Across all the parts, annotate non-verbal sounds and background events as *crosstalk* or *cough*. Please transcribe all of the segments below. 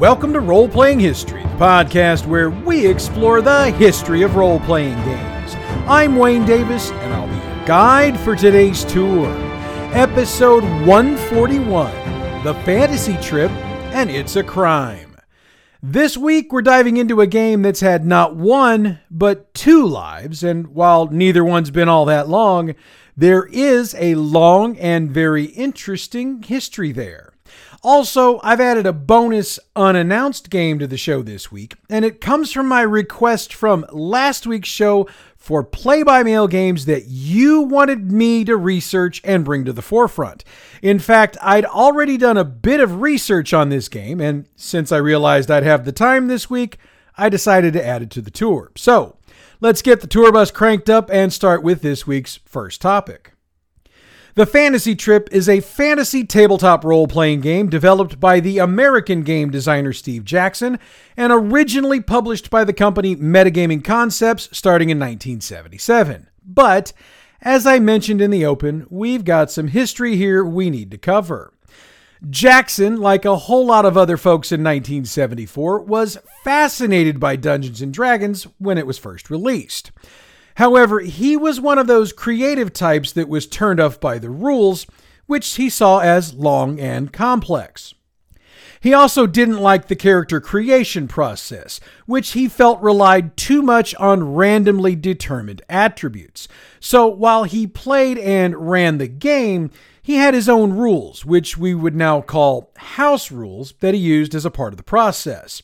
Welcome to Role Playing History, the podcast where we explore the history of role playing games. I'm Wayne Davis, and I'll be your guide for today's tour. Episode 141 The Fantasy Trip, and It's a Crime. This week, we're diving into a game that's had not one, but two lives, and while neither one's been all that long, there is a long and very interesting history there. Also, I've added a bonus unannounced game to the show this week, and it comes from my request from last week's show for play by mail games that you wanted me to research and bring to the forefront. In fact, I'd already done a bit of research on this game, and since I realized I'd have the time this week, I decided to add it to the tour. So, let's get the tour bus cranked up and start with this week's first topic. The Fantasy Trip is a fantasy tabletop role playing game developed by the American game designer Steve Jackson and originally published by the company Metagaming Concepts starting in 1977. But, as I mentioned in the open, we've got some history here we need to cover. Jackson, like a whole lot of other folks in 1974, was fascinated by Dungeons and Dragons when it was first released. However, he was one of those creative types that was turned off by the rules, which he saw as long and complex. He also didn't like the character creation process, which he felt relied too much on randomly determined attributes. So while he played and ran the game, he had his own rules, which we would now call house rules, that he used as a part of the process.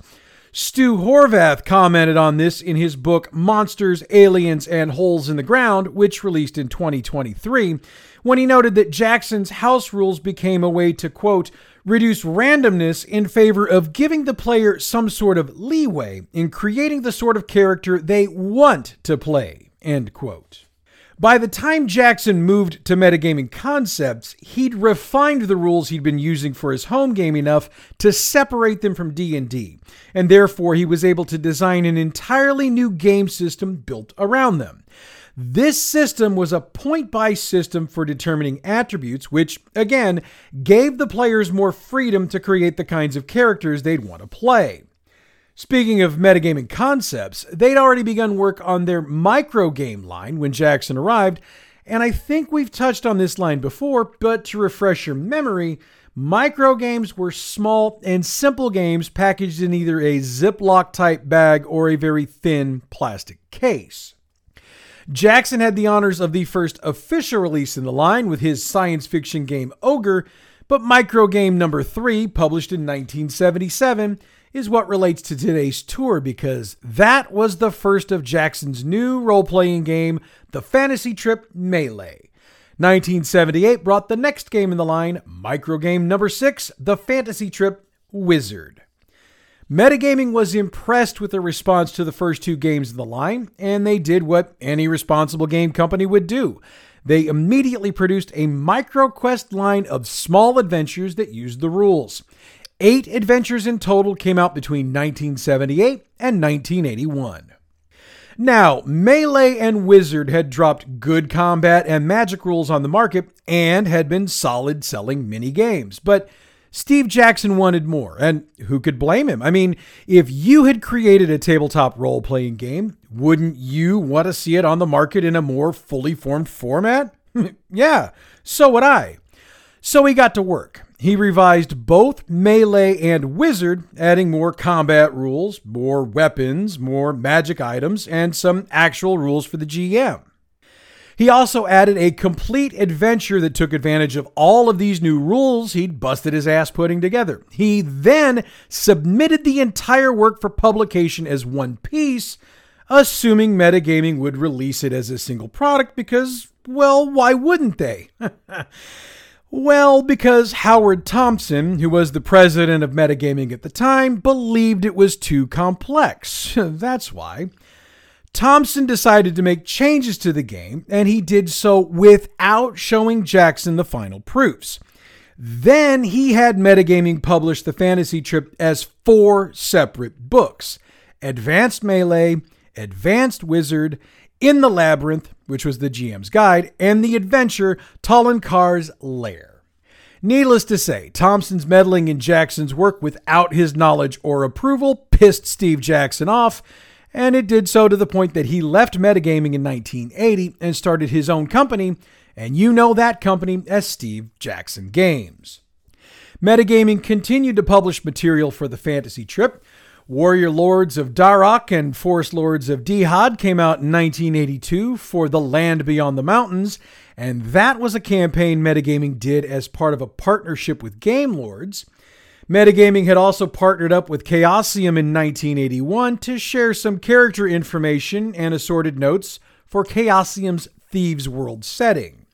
Stu Horvath commented on this in his book Monsters, Aliens, and Holes in the Ground, which released in 2023, when he noted that Jackson's house rules became a way to, quote, reduce randomness in favor of giving the player some sort of leeway in creating the sort of character they want to play, end quote. By the time Jackson moved to metagaming concepts, he'd refined the rules he'd been using for his home game enough to separate them from D&D, and therefore he was able to design an entirely new game system built around them. This system was a point buy system for determining attributes, which, again, gave the players more freedom to create the kinds of characters they'd want to play. Speaking of metagaming concepts, they'd already begun work on their micro game line when Jackson arrived, and I think we've touched on this line before, but to refresh your memory, micro games were small and simple games packaged in either a Ziploc type bag or a very thin plastic case. Jackson had the honors of the first official release in the line with his science fiction game Ogre, but micro game number 3, published in 1977, is what relates to today's tour because that was the first of Jackson's new role playing game, The Fantasy Trip Melee. 1978 brought the next game in the line, microgame number 6, The Fantasy Trip Wizard. Metagaming was impressed with the response to the first two games in the line, and they did what any responsible game company would do. They immediately produced a MicroQuest line of small adventures that used the rules. Eight adventures in total came out between 1978 and 1981. Now, Melee and Wizard had dropped good combat and magic rules on the market and had been solid selling mini games, but Steve Jackson wanted more, and who could blame him? I mean, if you had created a tabletop role playing game, wouldn't you want to see it on the market in a more fully formed format? *laughs* yeah, so would I. So he got to work. He revised both Melee and Wizard, adding more combat rules, more weapons, more magic items, and some actual rules for the GM. He also added a complete adventure that took advantage of all of these new rules he'd busted his ass putting together. He then submitted the entire work for publication as one piece, assuming Metagaming would release it as a single product because, well, why wouldn't they? *laughs* Well, because Howard Thompson, who was the president of Metagaming at the time, believed it was too complex. *laughs* That's why. Thompson decided to make changes to the game, and he did so without showing Jackson the final proofs. Then he had Metagaming publish the Fantasy Trip as four separate books Advanced Melee, Advanced Wizard, In the Labyrinth, which was the GM's guide, and the adventure Car's Lair. Needless to say, Thompson's meddling in Jackson's work without his knowledge or approval pissed Steve Jackson off, and it did so to the point that he left metagaming in 1980 and started his own company, and you know that company as Steve Jackson Games. Metagaming continued to publish material for the fantasy trip. Warrior Lords of Darok and Forest Lords of Dihad came out in 1982 for The Land Beyond the Mountains, and that was a campaign Metagaming did as part of a partnership with Game Lords. Metagaming had also partnered up with Chaosium in 1981 to share some character information and assorted notes for Chaosium's Thieves World setting.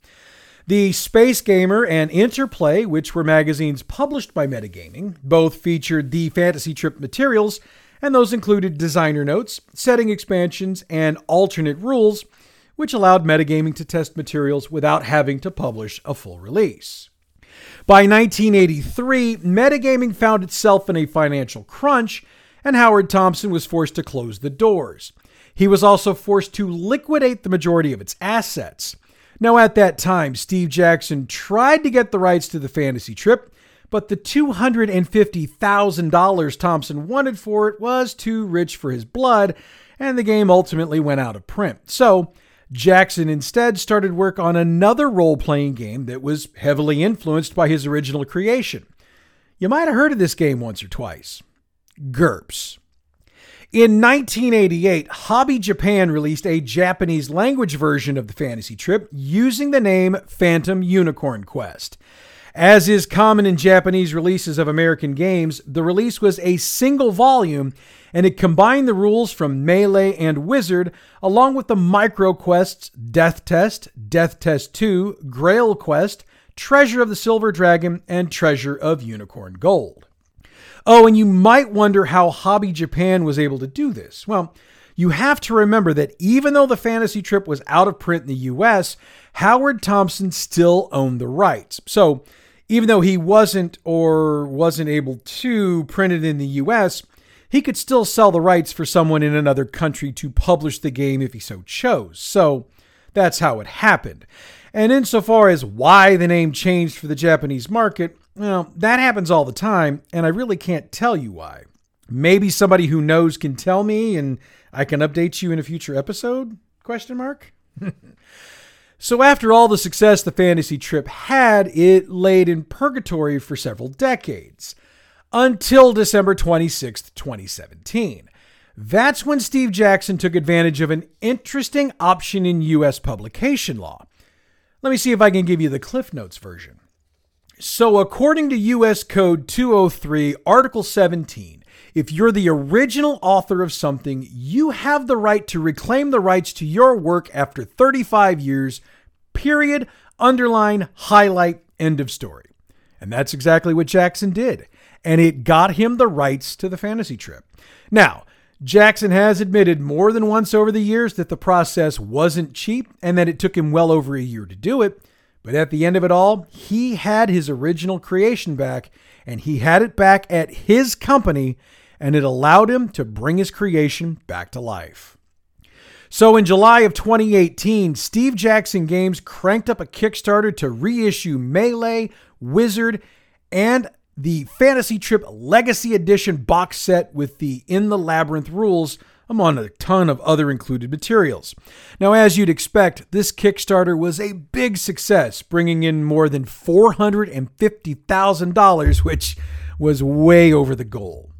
The Space Gamer and Interplay, which were magazines published by Metagaming, both featured the Fantasy Trip materials, and those included designer notes, setting expansions, and alternate rules, which allowed Metagaming to test materials without having to publish a full release. By 1983, Metagaming found itself in a financial crunch, and Howard Thompson was forced to close the doors. He was also forced to liquidate the majority of its assets. Now, at that time, Steve Jackson tried to get the rights to the fantasy trip, but the $250,000 Thompson wanted for it was too rich for his blood, and the game ultimately went out of print. So, Jackson instead started work on another role playing game that was heavily influenced by his original creation. You might have heard of this game once or twice GURPS. In 1988, Hobby Japan released a Japanese language version of the fantasy trip using the name Phantom Unicorn Quest. As is common in Japanese releases of American games, the release was a single volume and it combined the rules from Melee and Wizard along with the micro quests Death Test, Death Test 2, Grail Quest, Treasure of the Silver Dragon, and Treasure of Unicorn Gold. Oh, and you might wonder how Hobby Japan was able to do this. Well, you have to remember that even though the fantasy trip was out of print in the US, Howard Thompson still owned the rights. So, even though he wasn't or wasn't able to print it in the US, he could still sell the rights for someone in another country to publish the game if he so chose. So, that's how it happened. And insofar as why the name changed for the Japanese market, well, that happens all the time, and I really can't tell you why. Maybe somebody who knows can tell me and I can update you in a future episode? Question mark. *laughs* so after all the success the fantasy trip had, it laid in purgatory for several decades until December 26, 2017. That's when Steve Jackson took advantage of an interesting option in US publication law. Let me see if I can give you the Cliff Notes version. So, according to U.S. Code 203, Article 17, if you're the original author of something, you have the right to reclaim the rights to your work after 35 years, period, underline, highlight, end of story. And that's exactly what Jackson did. And it got him the rights to the fantasy trip. Now, Jackson has admitted more than once over the years that the process wasn't cheap and that it took him well over a year to do it. But at the end of it all, he had his original creation back, and he had it back at his company, and it allowed him to bring his creation back to life. So in July of 2018, Steve Jackson Games cranked up a Kickstarter to reissue Melee, Wizard, and the Fantasy Trip Legacy Edition box set with the In the Labyrinth rules among a ton of other included materials. Now, as you'd expect, this Kickstarter was a big success, bringing in more than $450,000, which was way over the goal.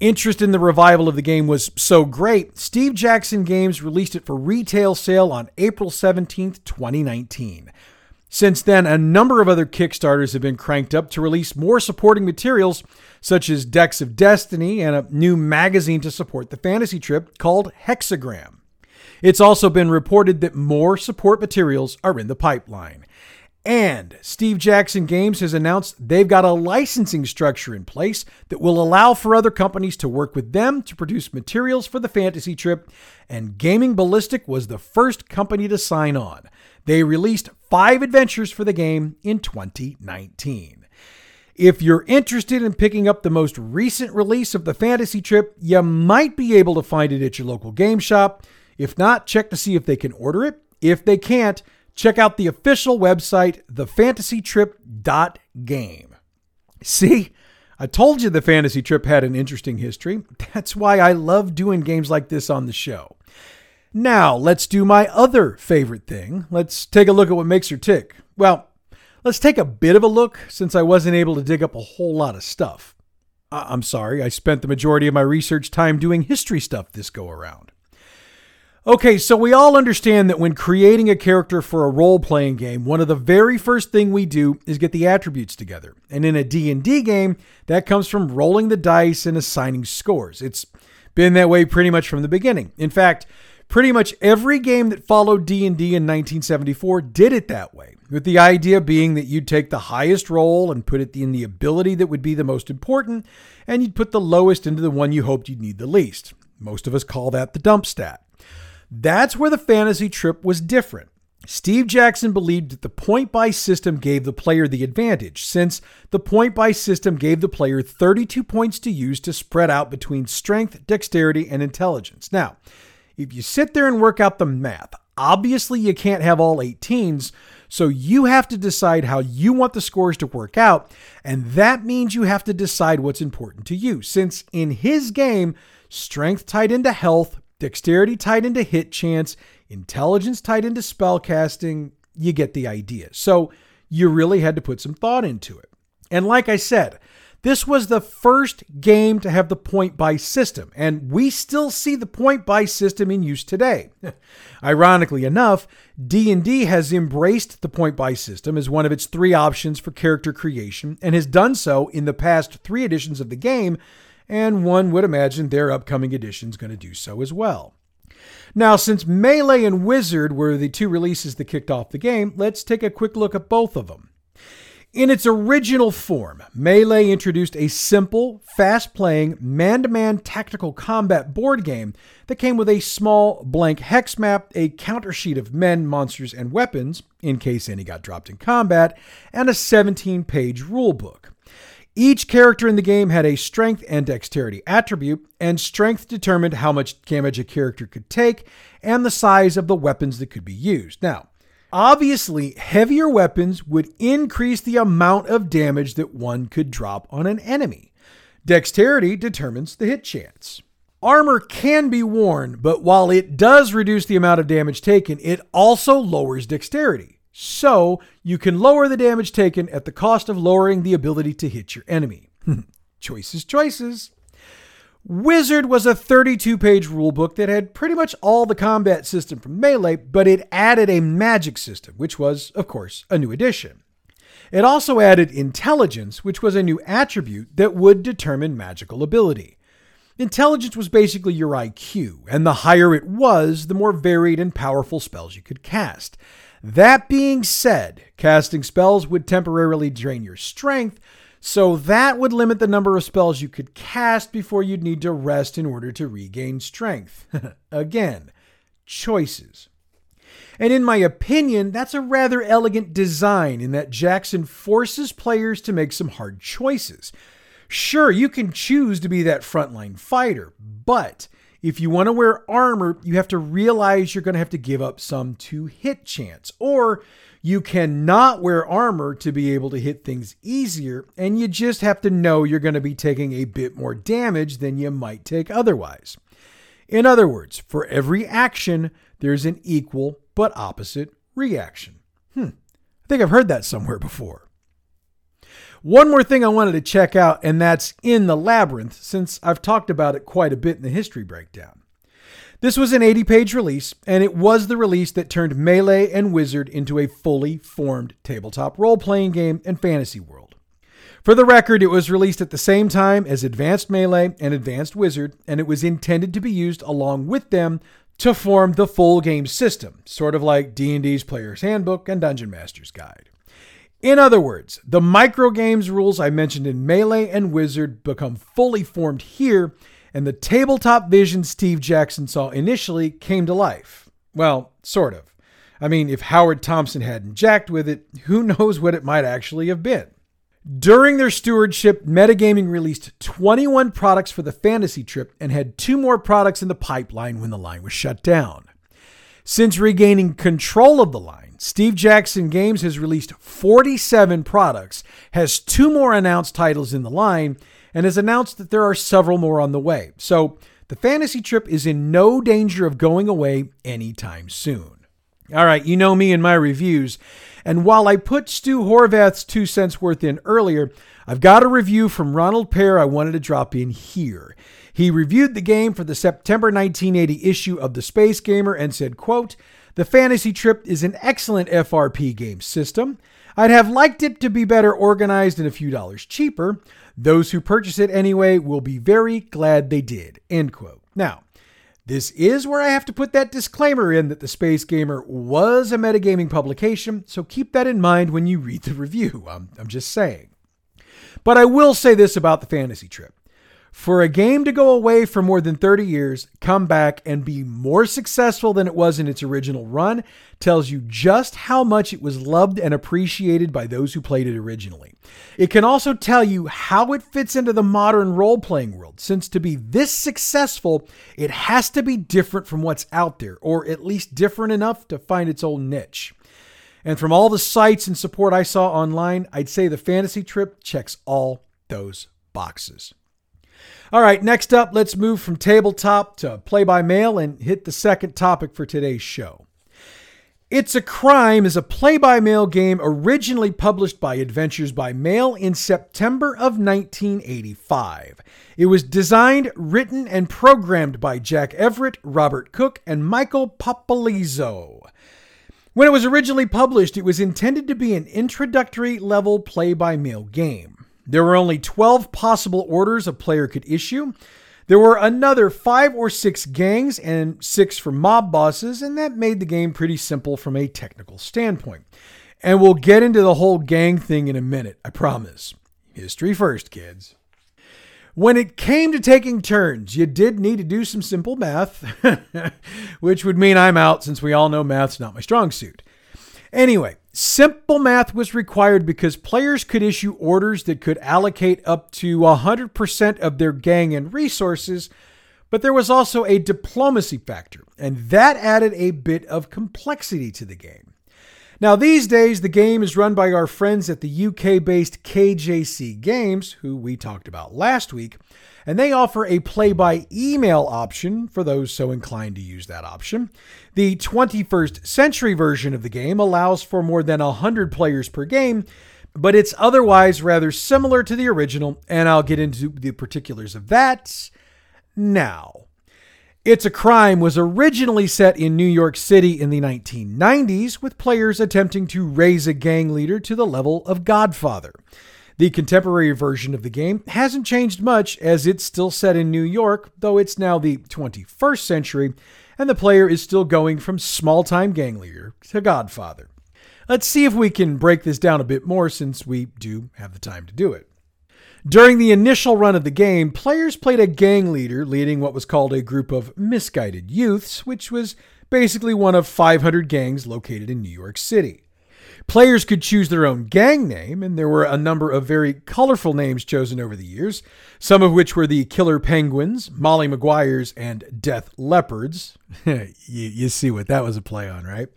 Interest in the revival of the game was so great, Steve Jackson Games released it for retail sale on April 17, 2019. Since then, a number of other Kickstarters have been cranked up to release more supporting materials, such as Decks of Destiny and a new magazine to support the fantasy trip called Hexagram. It's also been reported that more support materials are in the pipeline. And Steve Jackson Games has announced they've got a licensing structure in place that will allow for other companies to work with them to produce materials for the fantasy trip. And Gaming Ballistic was the first company to sign on. They released five adventures for the game in 2019. If you're interested in picking up the most recent release of the Fantasy Trip, you might be able to find it at your local game shop. If not, check to see if they can order it. If they can't, check out the official website, thefantasytrip.game. See, I told you the fantasy trip had an interesting history. That's why I love doing games like this on the show. Now, let's do my other favorite thing. Let's take a look at what makes her tick. Well, let's take a bit of a look since I wasn't able to dig up a whole lot of stuff. I'm sorry, I spent the majority of my research time doing history stuff this go around. Okay, so we all understand that when creating a character for a role-playing game, one of the very first thing we do is get the attributes together. And in a D&D game, that comes from rolling the dice and assigning scores. It's been that way pretty much from the beginning. In fact, pretty much every game that followed D&D in 1974 did it that way, with the idea being that you'd take the highest roll and put it in the ability that would be the most important, and you'd put the lowest into the one you hoped you'd need the least. Most of us call that the dump stat. That's where the fantasy trip was different. Steve Jackson believed that the point buy system gave the player the advantage, since the point buy system gave the player 32 points to use to spread out between strength, dexterity, and intelligence. Now, if you sit there and work out the math, obviously you can't have all 18s, so you have to decide how you want the scores to work out, and that means you have to decide what's important to you. Since in his game, strength tied into health, Dexterity tied into hit chance, intelligence tied into spell casting. You get the idea. So you really had to put some thought into it. And like I said, this was the first game to have the point buy system, and we still see the point buy system in use today. *laughs* Ironically enough, D&D has embraced the point buy system as one of its three options for character creation and has done so in the past 3 editions of the game and one would imagine their upcoming edition is going to do so as well. Now, since Melee and Wizard were the two releases that kicked off the game, let's take a quick look at both of them. In its original form, Melee introduced a simple, fast playing, man to man tactical combat board game that came with a small blank hex map, a counter sheet of men, monsters, and weapons, in case any got dropped in combat, and a 17 page rulebook. Each character in the game had a strength and dexterity attribute, and strength determined how much damage a character could take and the size of the weapons that could be used. Now, obviously, heavier weapons would increase the amount of damage that one could drop on an enemy. Dexterity determines the hit chance. Armor can be worn, but while it does reduce the amount of damage taken, it also lowers dexterity. So you can lower the damage taken at the cost of lowering the ability to hit your enemy. *laughs* choices, choices. Wizard was a 32 page rulebook that had pretty much all the combat system from Melee, but it added a magic system, which was, of course, a new addition. It also added intelligence, which was a new attribute that would determine magical ability. Intelligence was basically your IQ, and the higher it was, the more varied and powerful spells you could cast. That being said, casting spells would temporarily drain your strength, so that would limit the number of spells you could cast before you'd need to rest in order to regain strength. *laughs* Again, choices. And in my opinion, that's a rather elegant design in that Jackson forces players to make some hard choices. Sure, you can choose to be that frontline fighter, but if you want to wear armor, you have to realize you're going to have to give up some to hit chance. Or you cannot wear armor to be able to hit things easier, and you just have to know you're going to be taking a bit more damage than you might take otherwise. In other words, for every action, there's an equal but opposite reaction. Hmm, I think I've heard that somewhere before. One more thing I wanted to check out, and that's in the Labyrinth, since I've talked about it quite a bit in the history breakdown. This was an 80 page release, and it was the release that turned Melee and Wizard into a fully formed tabletop role playing game and fantasy world. For the record, it was released at the same time as Advanced Melee and Advanced Wizard, and it was intended to be used along with them to form the full game system, sort of like D&D's Player's Handbook and Dungeon Master's Guide. In other words, the microgames rules I mentioned in Melee and Wizard become fully formed here, and the tabletop vision Steve Jackson saw initially came to life. Well, sort of. I mean, if Howard Thompson hadn't jacked with it, who knows what it might actually have been. During their stewardship, Metagaming released 21 products for the fantasy trip and had two more products in the pipeline when the line was shut down. Since regaining control of the line, Steve Jackson Games has released 47 products, has two more announced titles in the line, and has announced that there are several more on the way. So the fantasy trip is in no danger of going away anytime soon. All right, you know me and my reviews. And while I put Stu Horvath's two cents worth in earlier, I've got a review from Ronald Pehr I wanted to drop in here. He reviewed the game for the September 1980 issue of the Space Gamer and said, quote, The Fantasy Trip is an excellent FRP game system. I'd have liked it to be better organized and a few dollars cheaper. Those who purchase it anyway will be very glad they did. End quote. Now, this is where I have to put that disclaimer in that the Space Gamer was a metagaming publication, so keep that in mind when you read the review. I'm, I'm just saying. But I will say this about the fantasy trip. For a game to go away for more than 30 years, come back, and be more successful than it was in its original run tells you just how much it was loved and appreciated by those who played it originally. It can also tell you how it fits into the modern role playing world, since to be this successful, it has to be different from what's out there, or at least different enough to find its own niche. And from all the sites and support I saw online, I'd say the fantasy trip checks all those boxes. All right, next up, let's move from tabletop to play by mail and hit the second topic for today's show. It's a Crime is a play by mail game originally published by Adventures by Mail in September of 1985. It was designed, written, and programmed by Jack Everett, Robert Cook, and Michael Popolizzo. When it was originally published, it was intended to be an introductory level play by mail game. There were only 12 possible orders a player could issue. There were another five or six gangs and six for mob bosses, and that made the game pretty simple from a technical standpoint. And we'll get into the whole gang thing in a minute, I promise. History first, kids. When it came to taking turns, you did need to do some simple math, *laughs* which would mean I'm out since we all know math's not my strong suit. Anyway, simple math was required because players could issue orders that could allocate up to 100% of their gang and resources, but there was also a diplomacy factor, and that added a bit of complexity to the game. Now, these days, the game is run by our friends at the UK based KJC Games, who we talked about last week, and they offer a play by email option for those so inclined to use that option. The 21st century version of the game allows for more than 100 players per game, but it's otherwise rather similar to the original, and I'll get into the particulars of that now. It's a Crime was originally set in New York City in the 1990s, with players attempting to raise a gang leader to the level of Godfather. The contemporary version of the game hasn't changed much as it's still set in New York, though it's now the 21st century, and the player is still going from small time gang leader to Godfather. Let's see if we can break this down a bit more since we do have the time to do it. During the initial run of the game, players played a gang leader leading what was called a group of misguided youths, which was basically one of 500 gangs located in New York City. Players could choose their own gang name, and there were a number of very colorful names chosen over the years, some of which were the Killer Penguins, Molly Maguires, and Death Leopards. *laughs* you, you see what that was a play on, right?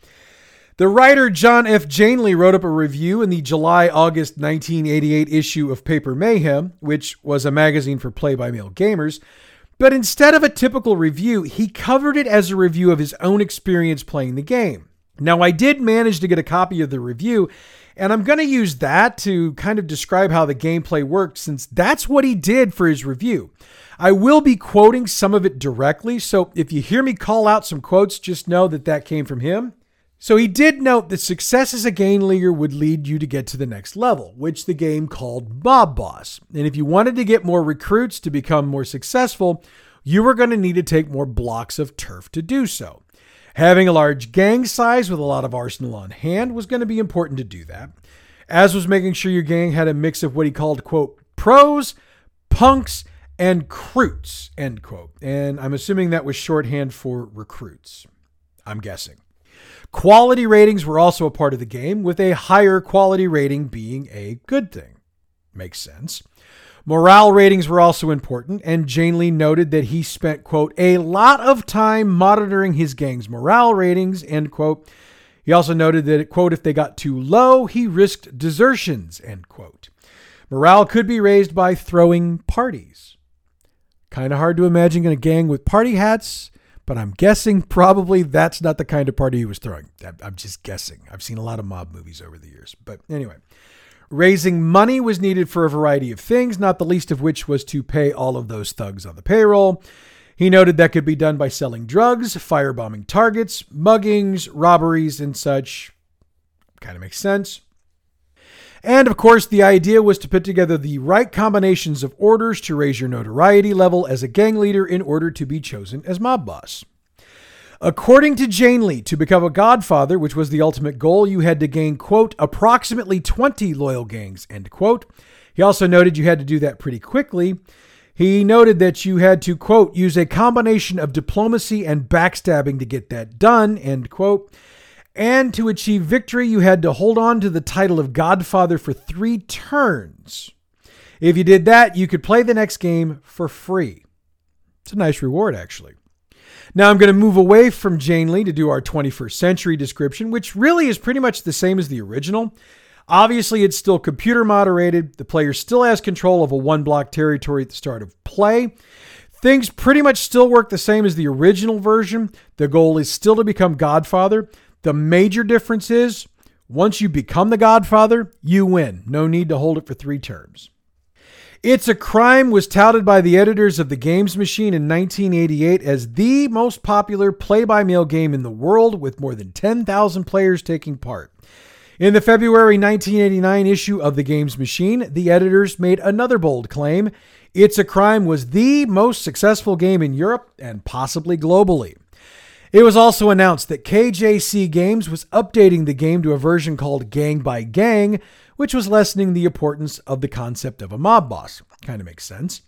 The writer John F. Janely wrote up a review in the July August 1988 issue of Paper Mayhem, which was a magazine for play by mail gamers. But instead of a typical review, he covered it as a review of his own experience playing the game. Now, I did manage to get a copy of the review, and I'm going to use that to kind of describe how the gameplay worked, since that's what he did for his review. I will be quoting some of it directly, so if you hear me call out some quotes, just know that that came from him. So he did note that success as a game leader would lead you to get to the next level, which the game called Mob Boss. And if you wanted to get more recruits to become more successful, you were going to need to take more blocks of turf to do so. Having a large gang size with a lot of arsenal on hand was going to be important to do that, as was making sure your gang had a mix of what he called, quote, pros, punks, and croots, end quote. And I'm assuming that was shorthand for recruits. I'm guessing. Quality ratings were also a part of the game, with a higher quality rating being a good thing. Makes sense. Morale ratings were also important, and Jane Lee noted that he spent, quote, a lot of time monitoring his gang's morale ratings, end quote. He also noted that, quote, if they got too low, he risked desertions, end quote. Morale could be raised by throwing parties. Kind of hard to imagine in a gang with party hats, but I'm guessing probably that's not the kind of party he was throwing. I'm just guessing. I've seen a lot of mob movies over the years. But anyway, Raising money was needed for a variety of things, not the least of which was to pay all of those thugs on the payroll. He noted that could be done by selling drugs, firebombing targets, muggings, robberies, and such. Kind of makes sense. And of course, the idea was to put together the right combinations of orders to raise your notoriety level as a gang leader in order to be chosen as mob boss. According to Jane Lee, to become a godfather, which was the ultimate goal, you had to gain, quote, approximately 20 loyal gangs, end quote. He also noted you had to do that pretty quickly. He noted that you had to, quote, use a combination of diplomacy and backstabbing to get that done, end quote. And to achieve victory, you had to hold on to the title of Godfather for three turns. If you did that, you could play the next game for free. It's a nice reward, actually. Now I'm going to move away from Jane Lee to do our 21st century description, which really is pretty much the same as the original. Obviously, it's still computer moderated. The player still has control of a one block territory at the start of play. Things pretty much still work the same as the original version. The goal is still to become Godfather. The major difference is once you become the Godfather, you win. No need to hold it for three terms. It's a Crime was touted by the editors of the Games Machine in 1988 as the most popular play by mail game in the world, with more than 10,000 players taking part. In the February 1989 issue of the Games Machine, the editors made another bold claim It's a Crime was the most successful game in Europe and possibly globally. It was also announced that KJC Games was updating the game to a version called Gang by Gang, which was lessening the importance of the concept of a mob boss. Kind of makes sense.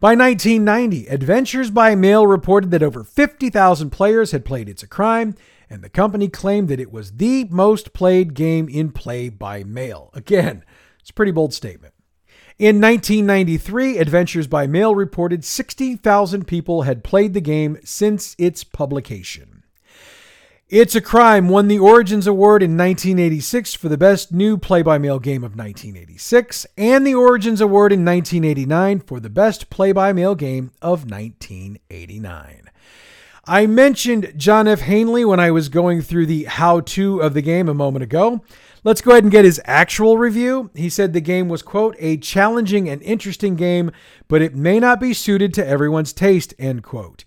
By 1990, Adventures by Mail reported that over 50,000 players had played It's a Crime, and the company claimed that it was the most played game in play by mail. Again, it's a pretty bold statement. In 1993, Adventures by Mail reported 60,000 people had played the game since its publication. It's a Crime won the Origins Award in 1986 for the best new play by mail game of 1986 and the Origins Award in 1989 for the best play by mail game of 1989. I mentioned John F. Hanley when I was going through the how to of the game a moment ago. Let's go ahead and get his actual review. He said the game was, quote, a challenging and interesting game, but it may not be suited to everyone's taste, end quote.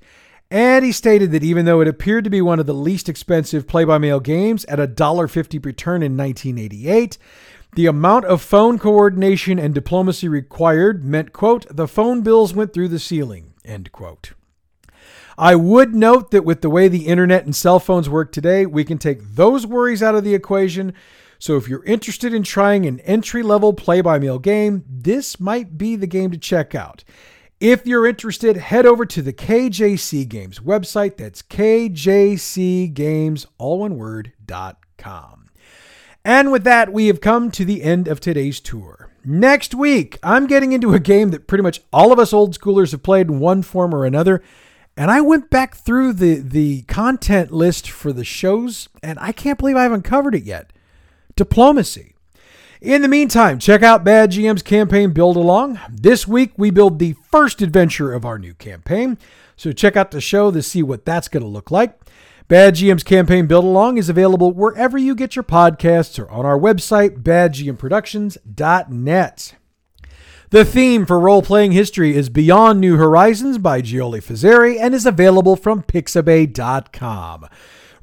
And he stated that even though it appeared to be one of the least expensive play by mail games at $1.50 per turn in 1988, the amount of phone coordination and diplomacy required meant, quote, the phone bills went through the ceiling, end quote. I would note that with the way the internet and cell phones work today, we can take those worries out of the equation. So if you're interested in trying an entry level play by mail game, this might be the game to check out. If you're interested, head over to the KJC Games website. That's KJCGames, all one word, dot com. And with that, we have come to the end of today's tour. Next week, I'm getting into a game that pretty much all of us old schoolers have played in one form or another. And I went back through the, the content list for the shows, and I can't believe I haven't covered it yet. Diplomacy. In the meantime, check out Bad GM's campaign Build Along. This week, we build the first adventure of our new campaign. So check out the show to see what that's going to look like. Bad GM's campaign Build Along is available wherever you get your podcasts or on our website, badgmproductions.net. The theme for role playing history is Beyond New Horizons by Giole Fazzeri and is available from pixabay.com.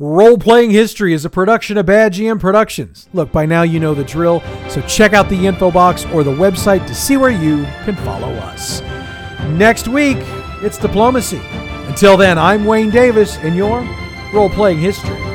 Role Playing History is a production of Bad GM Productions. Look, by now you know the drill, so check out the info box or the website to see where you can follow us. Next week, it's diplomacy. Until then, I'm Wayne Davis, and your Role Playing History.